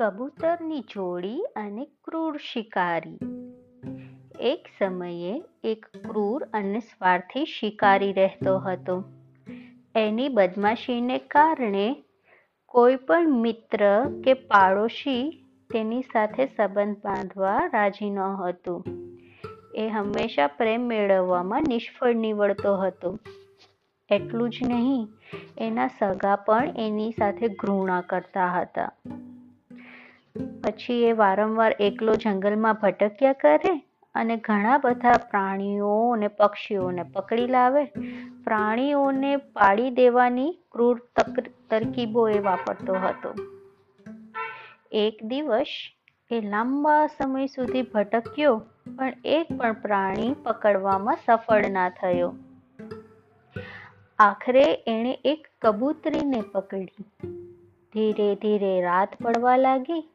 કબૂતરની જોડી અને ક્રૂર શિકારી. એક સમયે એક ક્રૂર અને સ્વાર્થી શિકારી રહેતો હતો. એની બદમાશીને કારણે કોઈ પણ મિત્ર કે પાડોશી તેની સાથે સંબંધ બાંધવા રાજી ન હતું. એ હંમેશા પ્રેમ મેળવવામાં નિષ્ફળ નીવડતો હતો. એટલું જ નહીં, એના સગા પણ એની સાથે ઘૃણા કરતા હતા. પછી એ વારંવાર એકલો જંગલમાં ભટક્યા કરે અને ઘણા બધા પ્રાણીઓ અને પક્ષીઓને પકડી લાવે. પ્રાણીઓને પાડી દેવાની ક્રૂર તરકીબો એ વાપરતો હતો. એક દિવસ એ લાંબા સમય સુધી ભટક્યો, પણ એક પણ પ્રાણી પકડવામાં સફળ ના થયો. આખરે એણે એક કબૂતરીને પકડી. ધીરે ધીરે રાત પડવા લાગી.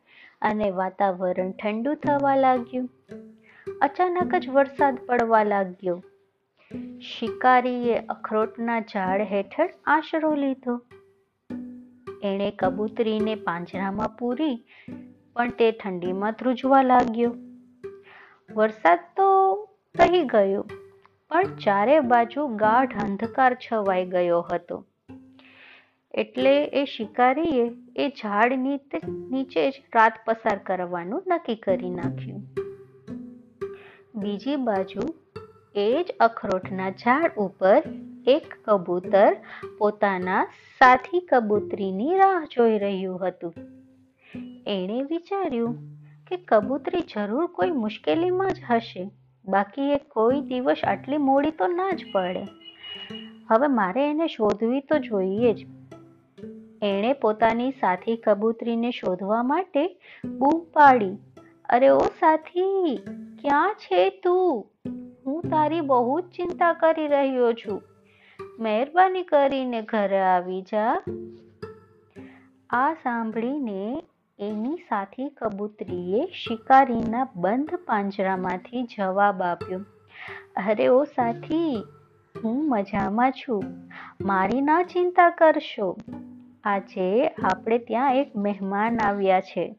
અને વાતાવરણ ઠંડુ થવા લાગ્યું. અચાનક જ વરસાદ પડવા લાગ્યો. શિકારીએ અખરોટના ઝાડ હેઠળ આશરો લીધો. એણે કબૂતરીને પાંજરામાં પૂરી, પણ તે ઠંડીમાં ધ્રુજવા લાગ્યો. વરસાદ તો રહી ગયો, પણ ચારે બાજુ ગાઢ અંધકાર છવાઈ ગયો હતો. એટલે એ શિકારીએ એ ઝાડ નીચે જ રાત પસાર કરવાનું નક્કી કરી નાખ્યું. બીજી બાજુ એ જ અખરોટના ઝાડ ઉપર એક કબૂતર પોતાના સાથી કબૂતરીની રાહ જોઈ રહ્યું હતું. એણે વિચાર્યું કે કબૂતરી જરૂર કોઈ મુશ્કેલીમાં જ હશે બાકી એ કોઈ દિવસ આટલી મોડી તો ના જ પડે. હવે મારે એને શોધવી તો જોઈએ જ. એણે પોતાની સાથી કબૂતરીને શોધવા માટે બૂમ પાડી. અરે ઓ સાથી, ક્યાં છે તું? હું તારી બહુ જ ચિંતા કરી રહ્યો છું. મહેરબાની કરીને ઘરે આવી જા. આ સાંભળીને એની સાથી કબૂતરીએ શિકારીના બંધ પાંજરામાંથી જવાબ આપ્યો. અરે ઓ સાથી, હું મજામાં છું. મારી ના ચિંતા કરશો. આજે આપણે ત્યાં એક મહેમાન આવ્યા છે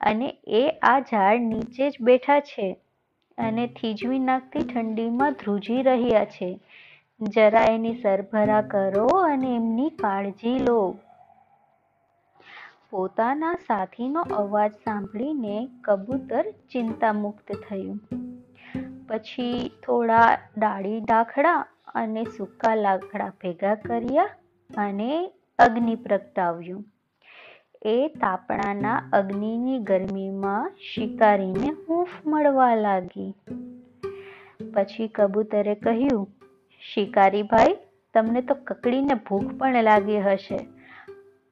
અને એ આ ઝાડ નીચે જ બેઠા છે અને થીજવી નાખતી ઠંડીમાં ધ્રુજી રહ્યા છે. જરા એની સરભરા કરો અને એમની કાળજી લો. પોતાના સાથીનો અવાજ સાંભળીને કબૂતર ચિંતામુક્ત થયું. પછી થોડા ડાળી દાખડા અને સૂકા લાકડા ભેગા કર્યા અને અગ્નિ પ્રગટાવ્યું એ તાપણાના અગ્નિની ગરમીમાં શિકારીને હૂંફ મળવા લાગી. પછી કબૂતરે કહ્યું શિકારી ભાઈ તમને તો કકડીને ભૂખ પણ લાગી હશે.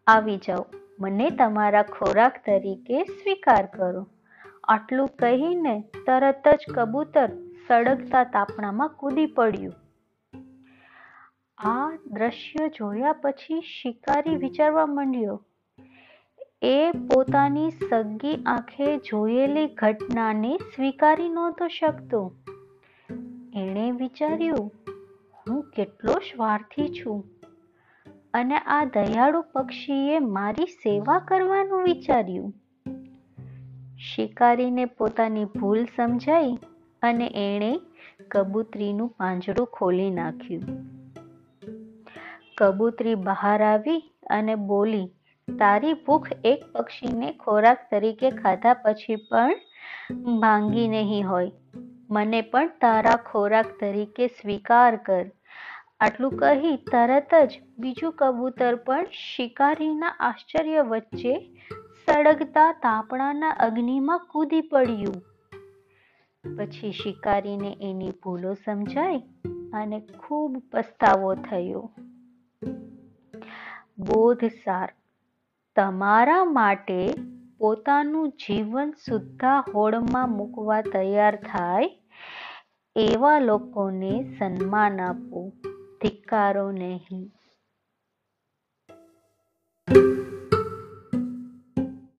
આવી જાઓ, મને તમારા ખોરાક તરીકે સ્વીકાર કરો. આટલું કહીને તરત જ કબૂતર સળગતા તાપણામાં કૂદી પડ્યું. આ દ્રશ્ય જોયા પછી શિકારી વિચારવા માંડ્યો, એ પોતાની સગી આંખે જોયેલી ઘટનાને સ્વીકારી નહોતો શકતો. એણે વિચાર્યું, હું કેટલો સ્વાર્થી છું અને આ દયાળુ પક્ષીએ મારી સેવા કરવાનું વિચાર્યું. શિકારીને પોતાની ભૂલ સમજાઈ અને એણે કબૂતરીનું પાંજરું ખોલી નાખ્યું. કબૂતરી બહાર આવી અને બોલી, તારી ભૂખ એક પક્ષીને ખોરાક તરીકે ખાધા પછી પણ ભાંગી નહીં હોય. મને પણ તારા ખોરાક તરીકે સ્વીકાર કર. આટલું કહી તરત જ બીજું કબૂતર પણ શિકારીના આશ્ચર્ય વચ્ચે સળગતા તાપણાના અગ્નિમાં કૂદી પડ્યું. પછી શિકારીને એની ભૂલો સમજાઈ અને ખૂબ પસ્તાવો થયો. બોધસાર. તમારા માટે પોતાનું જીવન સુદ્ધા હોડમાં મૂકવા તૈયાર થાય એવા લોકોને સન્માન આપો. ધિક્કારો નહીં.